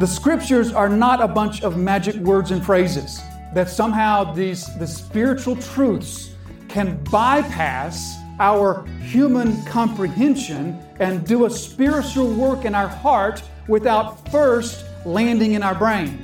The scriptures are not a bunch of magic words and phrases that somehow these the spiritual truths can bypass our human comprehension and do a spiritual work in our heart without first landing in our brain.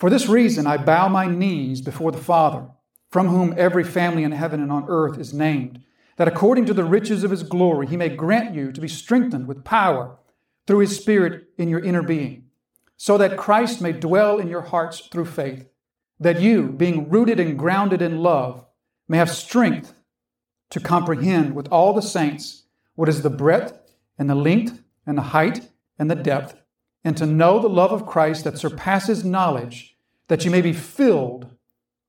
For this reason, I bow my knees before the Father, from whom every family in heaven and on earth is named, that according to the riches of his glory, he may grant you to be strengthened with power through his Spirit in your inner being, so that Christ may dwell in your hearts through faith, that you, being rooted and grounded in love, may have strength to comprehend with all the saints what is the breadth and the length and the height and the depth and to know the love of Christ that surpasses knowledge, that you may be filled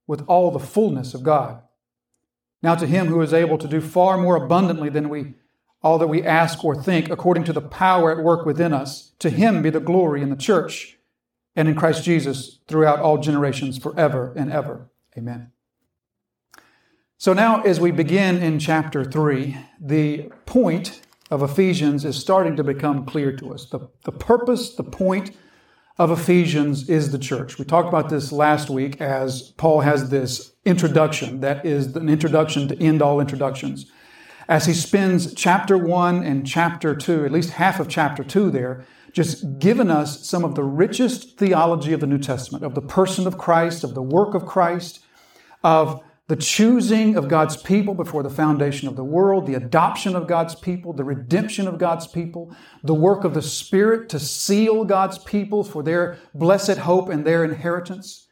with all the fullness of God. Now to him who is able to do far more abundantly than we all that we ask or think according to the power at work within us, to him be the glory in the church and in Christ Jesus throughout all generations forever and ever. Amen. So now as we begin in chapter 3, the point of Ephesians is starting to become clear to us. The, the purpose, the point of Ephesians is the church. We talked about this last week as Paul has this introduction that is an introduction to end all introductions. As he spends chapter one and chapter two, at least half of chapter two there, just giving us some of the richest theology of the New Testament, of the person of Christ, of the work of Christ, of the choosing of God's people before the foundation of the world, the adoption of God's people, the redemption of God's people, the work of the Spirit to seal God's people for their blessed hope and their inheritance.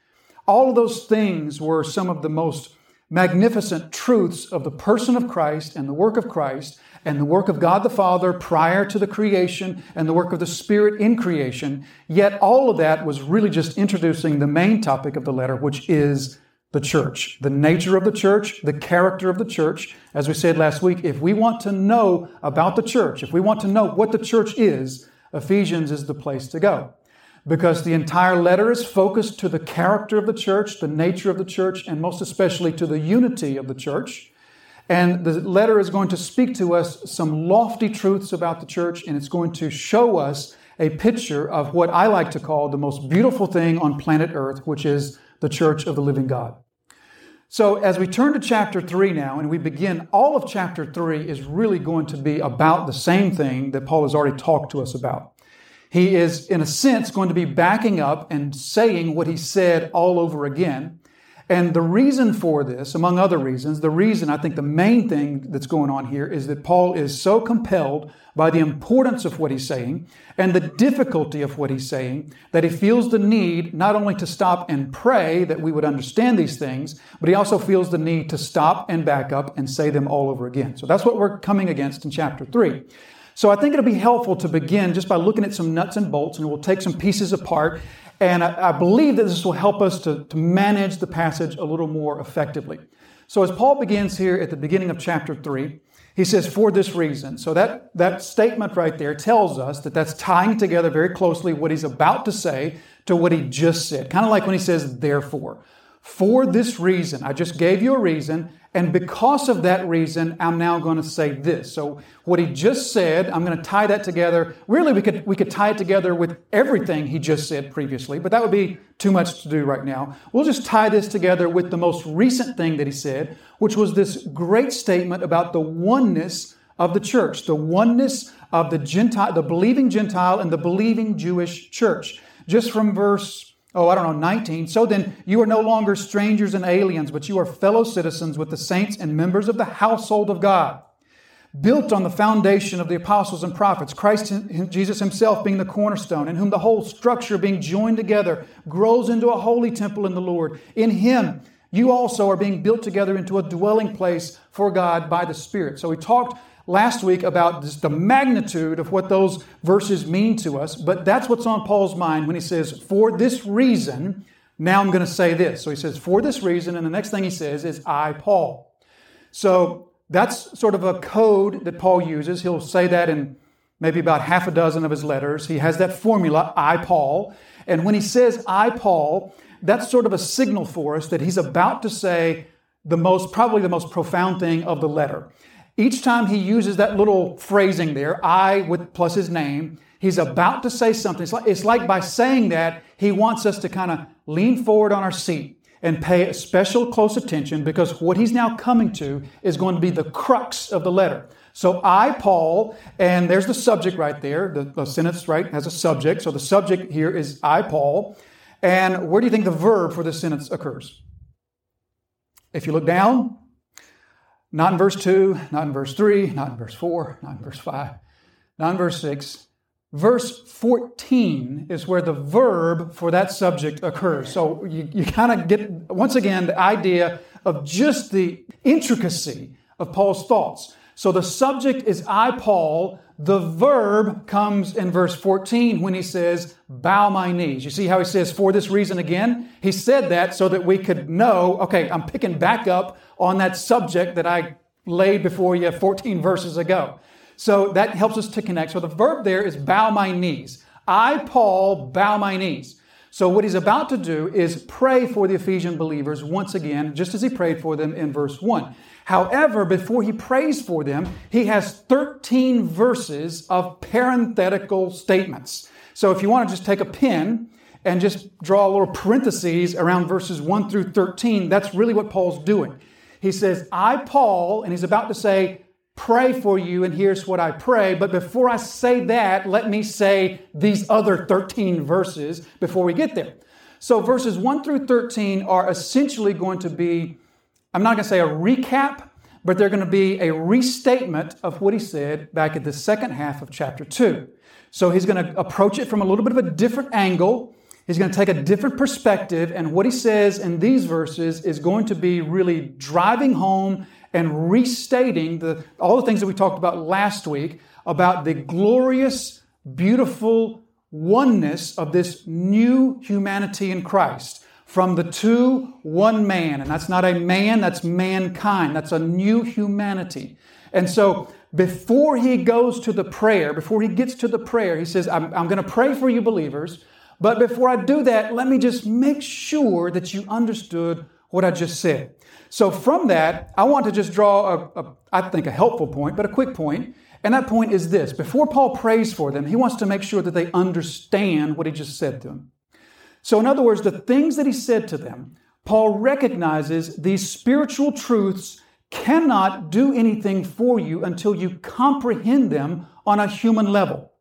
All of those things were some of the most magnificent truths of the person of Christ and the work of Christ and the work of God the Father prior to the creation and the work of the Spirit in creation. Yet all of that was really just introducing the main topic of the letter, which is the church, the nature of the church, the character of the church. As we said last week, if we want to know about the church, if we want to know what the church is, Ephesians is the place to go. Because the entire letter is focused to the character of the church, the nature of the church, and most especially to the unity of the church. And the letter is going to speak to us some lofty truths about the church, and it's going to show us a picture of what I like to call the most beautiful thing on planet Earth, which is the church of the living God. So, as we turn to chapter 3 now and we begin, all of chapter 3 is really going to be about the same thing that Paul has already talked to us about. He is, in a sense, going to be backing up and saying what he said all over again. And the reason for this, among other reasons, the reason I think the main thing that's going on here is that Paul is so compelled by the importance of what he's saying and the difficulty of what he's saying that he feels the need not only to stop and pray that we would understand these things, but he also feels the need to stop and back up and say them all over again. So that's what we're coming against in chapter 3. So I think it'll be helpful to begin just by looking at some nuts and bolts, and we'll take some pieces apart And I, I believe that this will help us to, to manage the passage a little more effectively. So as Paul begins here at the beginning of chapter 3, he says, for this reason. So that, that statement right there tells us that that's tying together very closely what he's about to say to what he just said. Kind of like when he says, therefore. For this reason, I just gave you a reason, and because of that reason, I'm now going to say this. So what he just said, I'm going to tie that together. Really, we could, we could tie it together with everything he just said previously, but that would be too much to do right now. We'll just tie this together with the most recent thing that he said, which was this great statement about the oneness of the church, the oneness of the Gentile, the believing Gentile and the believing Jewish church. Just from verse oh, I don't know, 19. So then you are no longer strangers and aliens, but you are fellow citizens with the saints and members of the household of God, built on the foundation of the apostles and prophets, Christ Jesus himself being the cornerstone, in whom the whole structure being joined together grows into a holy temple in the Lord. In him, you also are being built together into a dwelling place for God by the Spirit. So we talked last week about just the magnitude of what those verses mean to us, but that's what's on Paul's mind when he says, For this reason, now I'm going to say this. So he says, For this reason, and the next thing he says is, I, Paul. So that's sort of a code that Paul uses. He'll say that in maybe about half a dozen of his letters. He has that formula, I, Paul. And when he says, I, Paul, that's sort of a signal for us that he's about to say the most, probably the most profound thing of the letter. Each time he uses that little phrasing there, I with plus his name, he's about to say something. It's like, it's like by saying that, he wants us to kind of lean forward on our seat and pay special close attention because what he's now coming to is going to be the crux of the letter. So I, Paul, and there's the subject right there. The, the sentence, right, has a subject. So the subject here is I, Paul. And where do you think the verb for this sentence occurs? If you look down, not in verse 2, not in verse 3, not in verse 4, not in verse 5, not in verse 6. Verse 14 is where the verb for that subject occurs. So you, you kind of get, once again, the idea of just the intricacy of Paul's thoughts. So the subject is I, Paul. The verb comes in verse 14 when he says, bow my knees. You see how he says, for this reason again? He said that so that we could know, okay, I'm picking back up on that subject that I laid before you 14 verses ago. So that helps us to connect. So the verb there is bow my knees. I, Paul, bow my knees. So what he's about to do is pray for the Ephesian believers once again, just as he prayed for them in verse 1. However, before he prays for them, he has 13 verses of parenthetical statements. So if you want to just take a pen and just draw a little parentheses around verses 1 through 13, that's really what Paul's doing. He says, I, Paul, and he's about to say, pray for you, and here's what I pray. But before I say that, let me say these other 13 verses before we get there. So verses 1 through 13 are essentially going to be, I'm not going to say a recap, but they're going to be a restatement of what he said back at the second half of chapter 2. So he's going to approach it from a little bit of a different angle. He's going to take a different perspective, and what he says in these verses is going to be really driving home and restating the, all the things that we talked about last week about the glorious, beautiful oneness of this new humanity in Christ. From the two, one man. And that's not a man, that's mankind. That's a new humanity. And so, before he goes to the prayer, before he gets to the prayer, he says, I'm, I'm going to pray for you believers. But before I do that, let me just make sure that you understood what I just said. So from that, I want to just draw a, a, I think a helpful point, but a quick point. And that point is this. Before Paul prays for them, he wants to make sure that they understand what he just said to them. So in other words, the things that he said to them, Paul recognizes these spiritual truths cannot do anything for you until you comprehend them on a human level.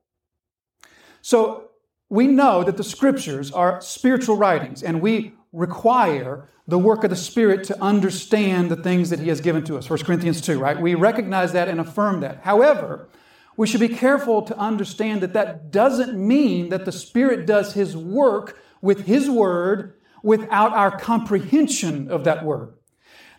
So we know that the scriptures are spiritual writings and we require the work of the Spirit to understand the things that He has given to us. 1 Corinthians 2, right? We recognize that and affirm that. However, we should be careful to understand that that doesn't mean that the Spirit does His work with His Word without our comprehension of that Word.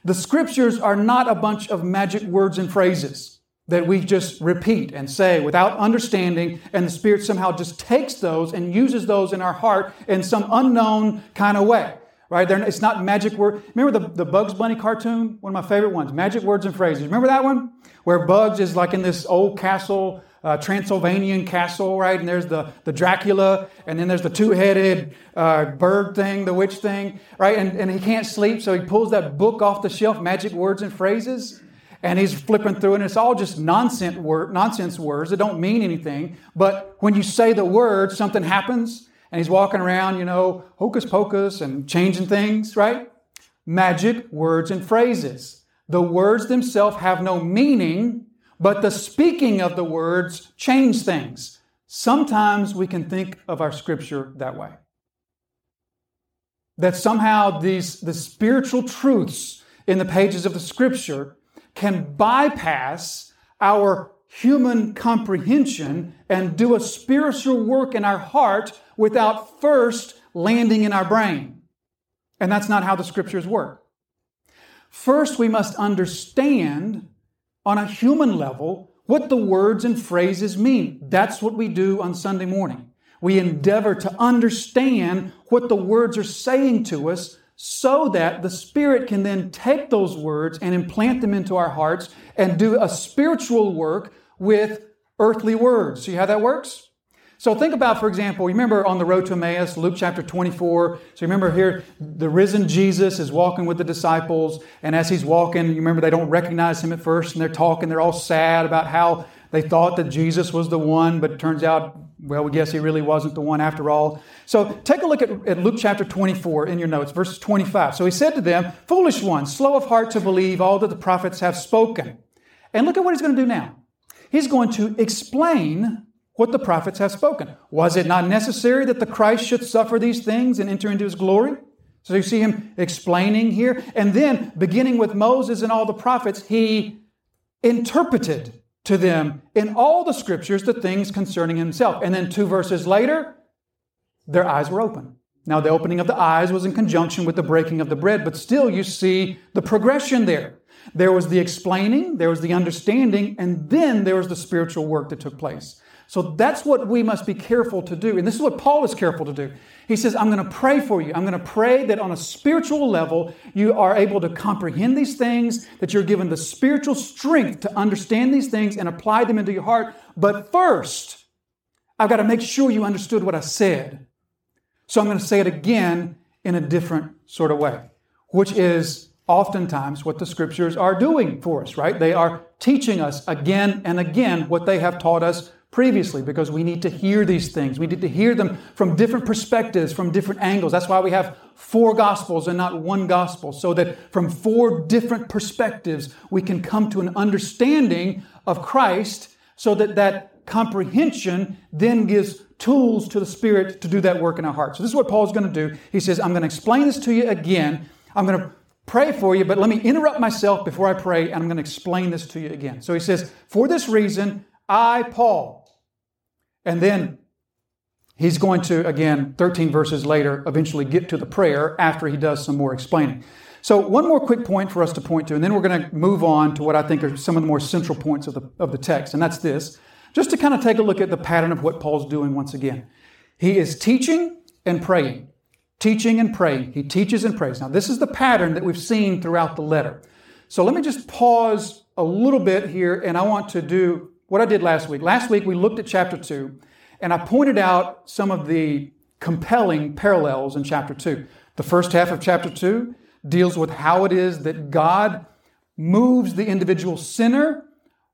The Scriptures are not a bunch of magic words and phrases. that we just repeat and say without understanding, and the Spirit somehow just takes those and uses those in our heart in some unknown kind of way. Right? They're, it's not magic word. Remember the, the Bugs Bunny cartoon? One of my favorite ones. Magic words and phrases. Remember that one? Where Bugs is like in this old castle, uh, Transylvanian castle, right? And there's the, the Dracula, and then there's the two-headed uh, bird thing, the witch thing, right? And, and he can't sleep, so he pulls that book off the shelf, Magic Words and Phrases and he's flipping through, and it's all just nonsense, word, nonsense words that don't mean anything. But when you say the word, something happens, and he's walking around, you know, hocus pocus and changing things, right? Magic words and phrases. The words themselves have no meaning, but the speaking of the words change things. Sometimes we can think of our scripture that way. That somehow these the spiritual truths in the pages of the scripture can bypass our human comprehension and do a spiritual work in our heart without first landing in our brain. And that's not how the scriptures work. First, we must understand on a human level what the words and phrases mean. That's what we do on Sunday morning. We endeavor to understand what the words are saying to us so that the Spirit can then take those words and implant them into our hearts and do a spiritual work with earthly words. See how that works? So think about, for example, you remember on the road to Emmaus, Luke chapter 24. So remember here, the risen Jesus is walking with the disciples, and as he's walking, you remember they don't recognize him at first, and they're talking, they're all sad about how they thought that Jesus was the one, but it turns out, well, we guess he really wasn't the one after all. So take a look at, at, Luke chapter 24 in your notes, verses 25. So he said to them, Foolish ones, slow of heart to believe all that the prophets have spoken. And look at what he's going to do now. He's going to explain what the prophets have spoken. Was it not necessary that the Christ should suffer these things and enter into his glory? So you see him explaining here. And then, beginning with Moses and all the prophets, he interpreted to them in all the scriptures the things concerning himself. And then two verses later, their eyes were open. Now, the opening of the eyes was in conjunction with the breaking of the bread, but still you see the progression there. There was the explaining, there was the understanding, and then there was the spiritual work that took place. So that's what we must be careful to do. And this is what Paul is careful to do. He says, I'm going to pray for you. I'm going to pray that on a spiritual level, you are able to comprehend these things, that you're given the spiritual strength to understand these things and apply them into your heart. But first, I've got to make sure you understood what I said. So I'm going to say it again in a different sort of way, which is oftentimes what the scriptures are doing for us, right? They are teaching us again and again what they have taught us previously because we need to hear these things. We need to hear them from different perspectives, from different angles. That's why we have four gospels and not one gospel, so that from four different perspectives we can come to an understanding of Christ so that that comprehension then gives tools to the Spirit to do that work in our hearts. So this is what Paul's going to do. He says, I'm going to explain this to you again. I'm going to pray for you, but let me interrupt myself before I pray, and I'm going to explain this to you again. So he says, For this reason, I, Paul, and then he's going to, again, 13 verses later, eventually get to the prayer after he does some more explaining. So, one more quick point for us to point to, and then we're going to move on to what I think are some of the more central points of the, of the text, and that's this. Just to kind of take a look at the pattern of what Paul's doing once again. He is teaching and praying. Teaching and praying. He teaches and prays. Now, this is the pattern that we've seen throughout the letter. So, let me just pause a little bit here, and I want to do what I did last week. Last week we looked at chapter 2, and I pointed out some of the compelling parallels in chapter 2. The first half of chapter 2 deals with how it is that God moves the individual sinner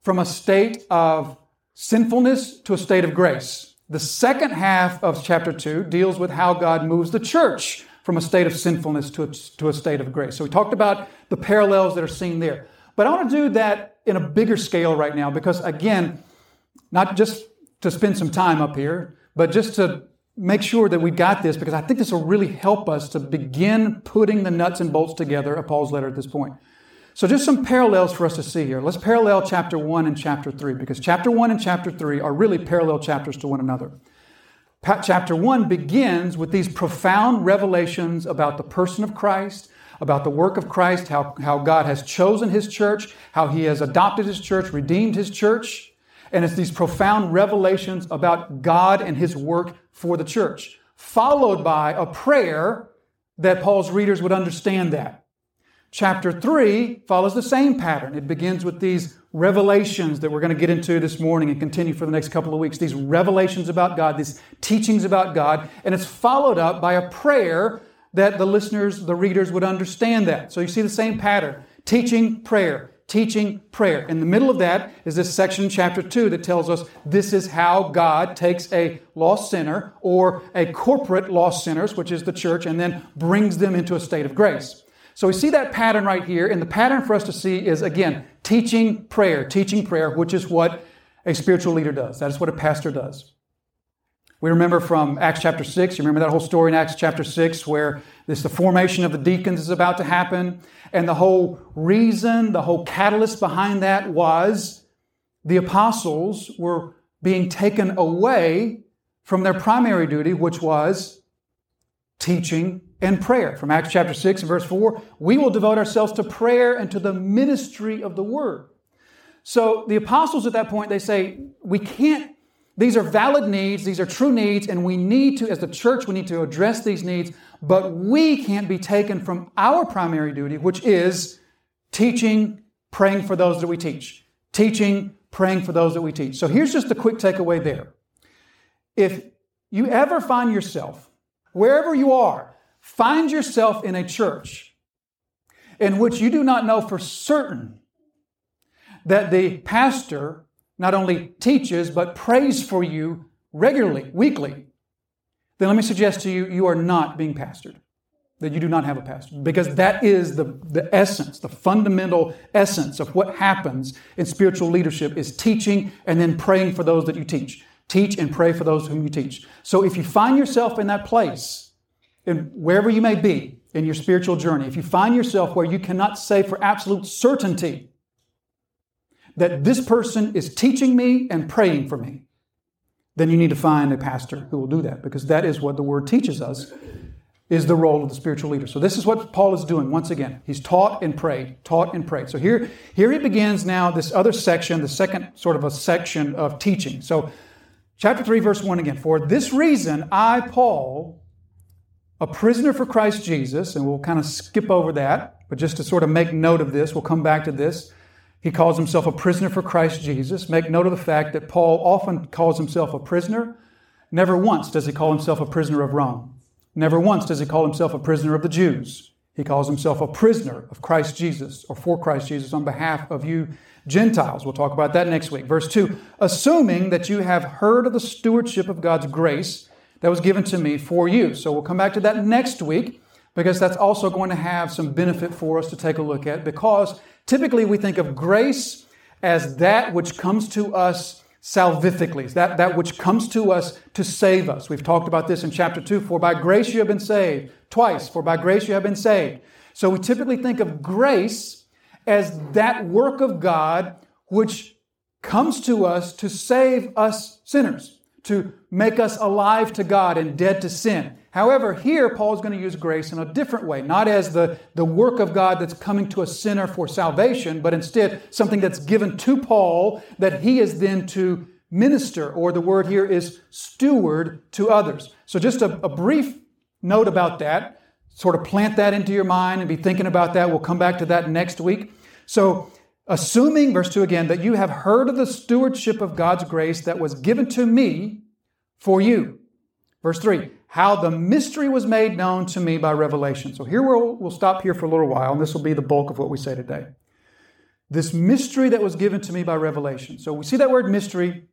from a state of sinfulness to a state of grace. The second half of chapter 2 deals with how God moves the church from a state of sinfulness to a, to a state of grace. So we talked about the parallels that are seen there. But I want to do that in a bigger scale right now because, again, not just to spend some time up here, but just to make sure that we got this because I think this will really help us to begin putting the nuts and bolts together of Paul's letter at this point. So, just some parallels for us to see here. Let's parallel chapter 1 and chapter 3 because chapter 1 and chapter 3 are really parallel chapters to one another. Chapter 1 begins with these profound revelations about the person of Christ, about the work of Christ, how, how God has chosen His church, how He has adopted His church, redeemed His church. And it's these profound revelations about God and His work for the church, followed by a prayer that Paul's readers would understand that. Chapter 3 follows the same pattern. It begins with these revelations that we're going to get into this morning and continue for the next couple of weeks. These revelations about God, these teachings about God, and it's followed up by a prayer that the listeners, the readers would understand that. So you see the same pattern teaching, prayer, teaching, prayer. In the middle of that is this section, chapter 2, that tells us this is how God takes a lost sinner or a corporate lost sinners, which is the church, and then brings them into a state of grace. So we see that pattern right here, and the pattern for us to see is again, teaching prayer, teaching prayer, which is what a spiritual leader does. That is what a pastor does. We remember from Acts chapter 6, you remember that whole story in Acts chapter 6 where this the formation of the deacons is about to happen, and the whole reason, the whole catalyst behind that was the apostles were being taken away from their primary duty, which was teaching and prayer. From Acts chapter 6 and verse 4, we will devote ourselves to prayer and to the ministry of the word. So the apostles at that point, they say, we can't, these are valid needs, these are true needs, and we need to, as the church, we need to address these needs, but we can't be taken from our primary duty, which is teaching, praying for those that we teach. Teaching, praying for those that we teach. So here's just a quick takeaway there. If you ever find yourself, wherever you are, find yourself in a church in which you do not know for certain that the pastor not only teaches but prays for you regularly, weekly, then let me suggest to you, you are not being pastored. That you do not have a pastor. Because that is the, the essence, the fundamental essence of what happens in spiritual leadership is teaching and then praying for those that you teach. Teach and pray for those whom you teach. So if you find yourself in that place, and wherever you may be in your spiritual journey, if you find yourself where you cannot say for absolute certainty that this person is teaching me and praying for me, then you need to find a pastor who will do that because that is what the word teaches us is the role of the spiritual leader. So this is what Paul is doing once again. He's taught and prayed, taught and prayed. So here, here he begins now this other section, the second sort of a section of teaching. So chapter 3, verse 1 again. For this reason, I, Paul, a prisoner for Christ Jesus, and we'll kind of skip over that, but just to sort of make note of this, we'll come back to this. He calls himself a prisoner for Christ Jesus. Make note of the fact that Paul often calls himself a prisoner. Never once does he call himself a prisoner of Rome. Never once does he call himself a prisoner of the Jews. He calls himself a prisoner of Christ Jesus or for Christ Jesus on behalf of you Gentiles. We'll talk about that next week. Verse 2 Assuming that you have heard of the stewardship of God's grace that was given to me for you. So we'll come back to that next week because that's also going to have some benefit for us to take a look at because typically we think of grace as that which comes to us salvifically, that, that which comes to us to save us. We've talked about this in chapter 2. For by grace you have been saved. Twice, for by grace you have been saved. So we typically think of grace as that work of God which comes to us to save us sinners to make us alive to God and dead to sin. However, here Paul is going to use grace in a different way, not as the, the work of God that's coming to a sinner for salvation, but instead something that's given to Paul that he is then to minister, or the word here is steward to others. So, just a, a brief note about that, sort of plant that into your mind and be thinking about that. We'll come back to that next week. So, assuming, verse 2 again, that you have heard of the stewardship of God's grace that was given to me for you. Verse 3 how the mystery was made known to me by revelation. So here we'll, we'll stop here for a little while, and this will be the bulk of what we say today. This mystery that was given to me by revelation. So we see that word mystery.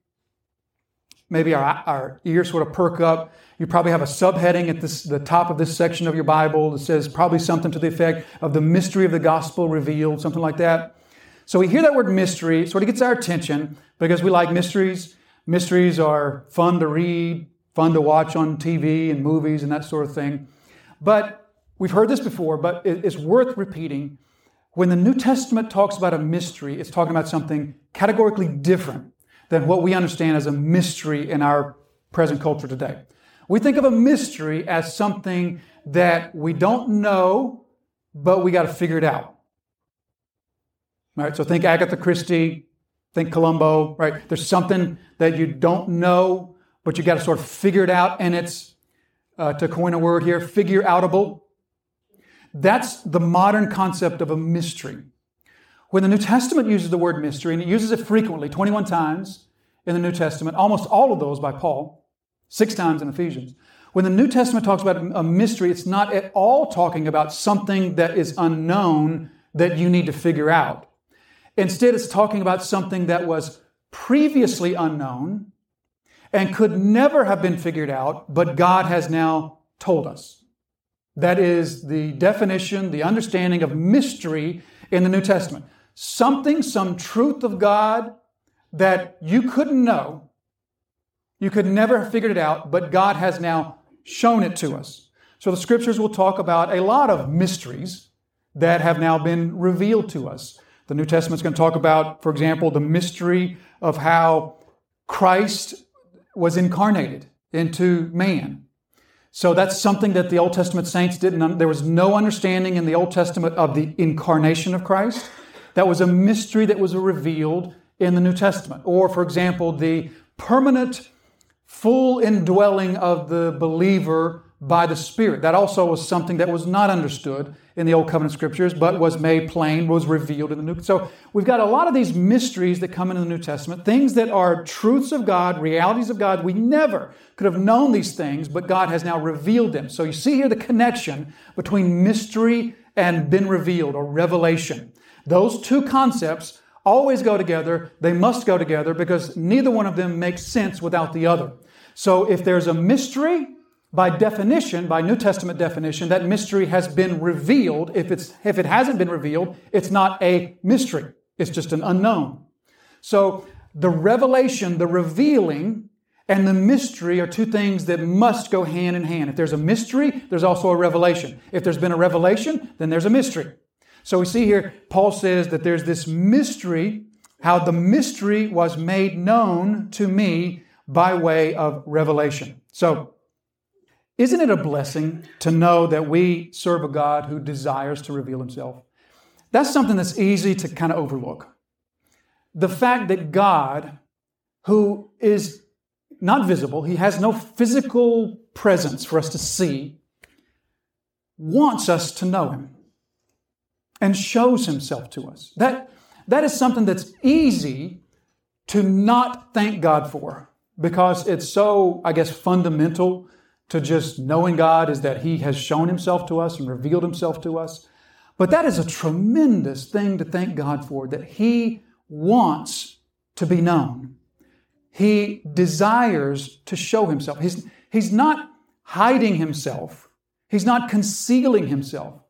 Maybe our, our ears sort of perk up. You probably have a subheading at this, the top of this section of your Bible that says probably something to the effect of the mystery of the gospel revealed, something like that. So we hear that word mystery, sort of gets our attention because we like mysteries. Mysteries are fun to read, fun to watch on TV and movies and that sort of thing. But we've heard this before, but it's worth repeating. When the New Testament talks about a mystery, it's talking about something categorically different than what we understand as a mystery in our present culture today. We think of a mystery as something that we don't know but we got to figure it out. Right, so think Agatha Christie, think Columbo, right? There's something that you don't know, but you got to sort of figure it out, and it's, uh, to coin a word here, figure outable. That's the modern concept of a mystery. When the New Testament uses the word mystery, and it uses it frequently, 21 times in the New Testament, almost all of those by Paul, six times in Ephesians. When the New Testament talks about a mystery, it's not at all talking about something that is unknown that you need to figure out. Instead, it's talking about something that was previously unknown and could never have been figured out, but God has now told us. That is the definition, the understanding of mystery in the New Testament. Something, some truth of God that you couldn't know, you could never have figured it out, but God has now shown it to us. So the scriptures will talk about a lot of mysteries that have now been revealed to us. The New Testament is going to talk about, for example, the mystery of how Christ was incarnated into man. So that's something that the Old Testament saints didn't, there was no understanding in the Old Testament of the incarnation of Christ. That was a mystery that was revealed in the New Testament. Or, for example, the permanent, full indwelling of the believer by the Spirit. That also was something that was not understood in the Old Covenant Scriptures, but was made plain, was revealed in the New. So we've got a lot of these mysteries that come into the New Testament, things that are truths of God, realities of God. We never could have known these things, but God has now revealed them. So you see here the connection between mystery and been revealed or revelation. Those two concepts always go together. They must go together because neither one of them makes sense without the other. So if there's a mystery, by definition, by New Testament definition, that mystery has been revealed. If, it's, if it hasn't been revealed, it's not a mystery. It's just an unknown. So the revelation, the revealing, and the mystery are two things that must go hand in hand. If there's a mystery, there's also a revelation. If there's been a revelation, then there's a mystery. So we see here, Paul says that there's this mystery, how the mystery was made known to me by way of revelation. So, isn't it a blessing to know that we serve a God who desires to reveal himself? That's something that's easy to kind of overlook. The fact that God, who is not visible, he has no physical presence for us to see, wants us to know him and shows himself to us. That, that is something that's easy to not thank God for because it's so, I guess, fundamental to just knowing God is that He has shown Himself to us and revealed Himself to us. But that is a tremendous thing to thank God for, that He wants to be known. He desires to show Himself. He's, he's not hiding Himself, He's not concealing Himself.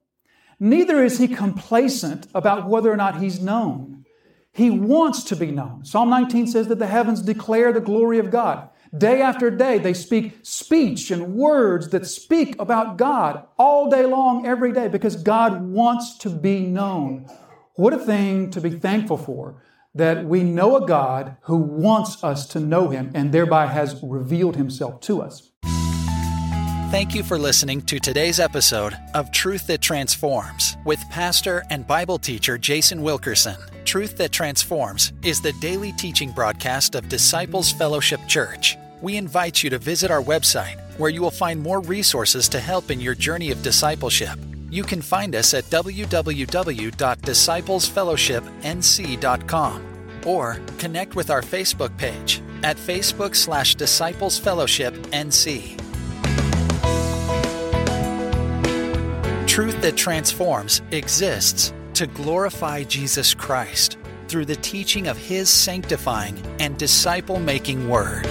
Neither is He complacent about whether or not He's known. He wants to be known. Psalm 19 says that the heavens declare the glory of God. Day after day, they speak speech and words that speak about God all day long, every day, because God wants to be known. What a thing to be thankful for that we know a God who wants us to know Him and thereby has revealed Himself to us. Thank you for listening to today's episode of Truth That Transforms with pastor and Bible teacher Jason Wilkerson. Truth That Transforms is the daily teaching broadcast of Disciples Fellowship Church we invite you to visit our website where you will find more resources to help in your journey of discipleship. You can find us at www.disciplesfellowshipnc.com or connect with our Facebook page at Facebook slash Disciples Fellowship NC. Truth that transforms exists to glorify Jesus Christ through the teaching of His sanctifying and disciple making Word.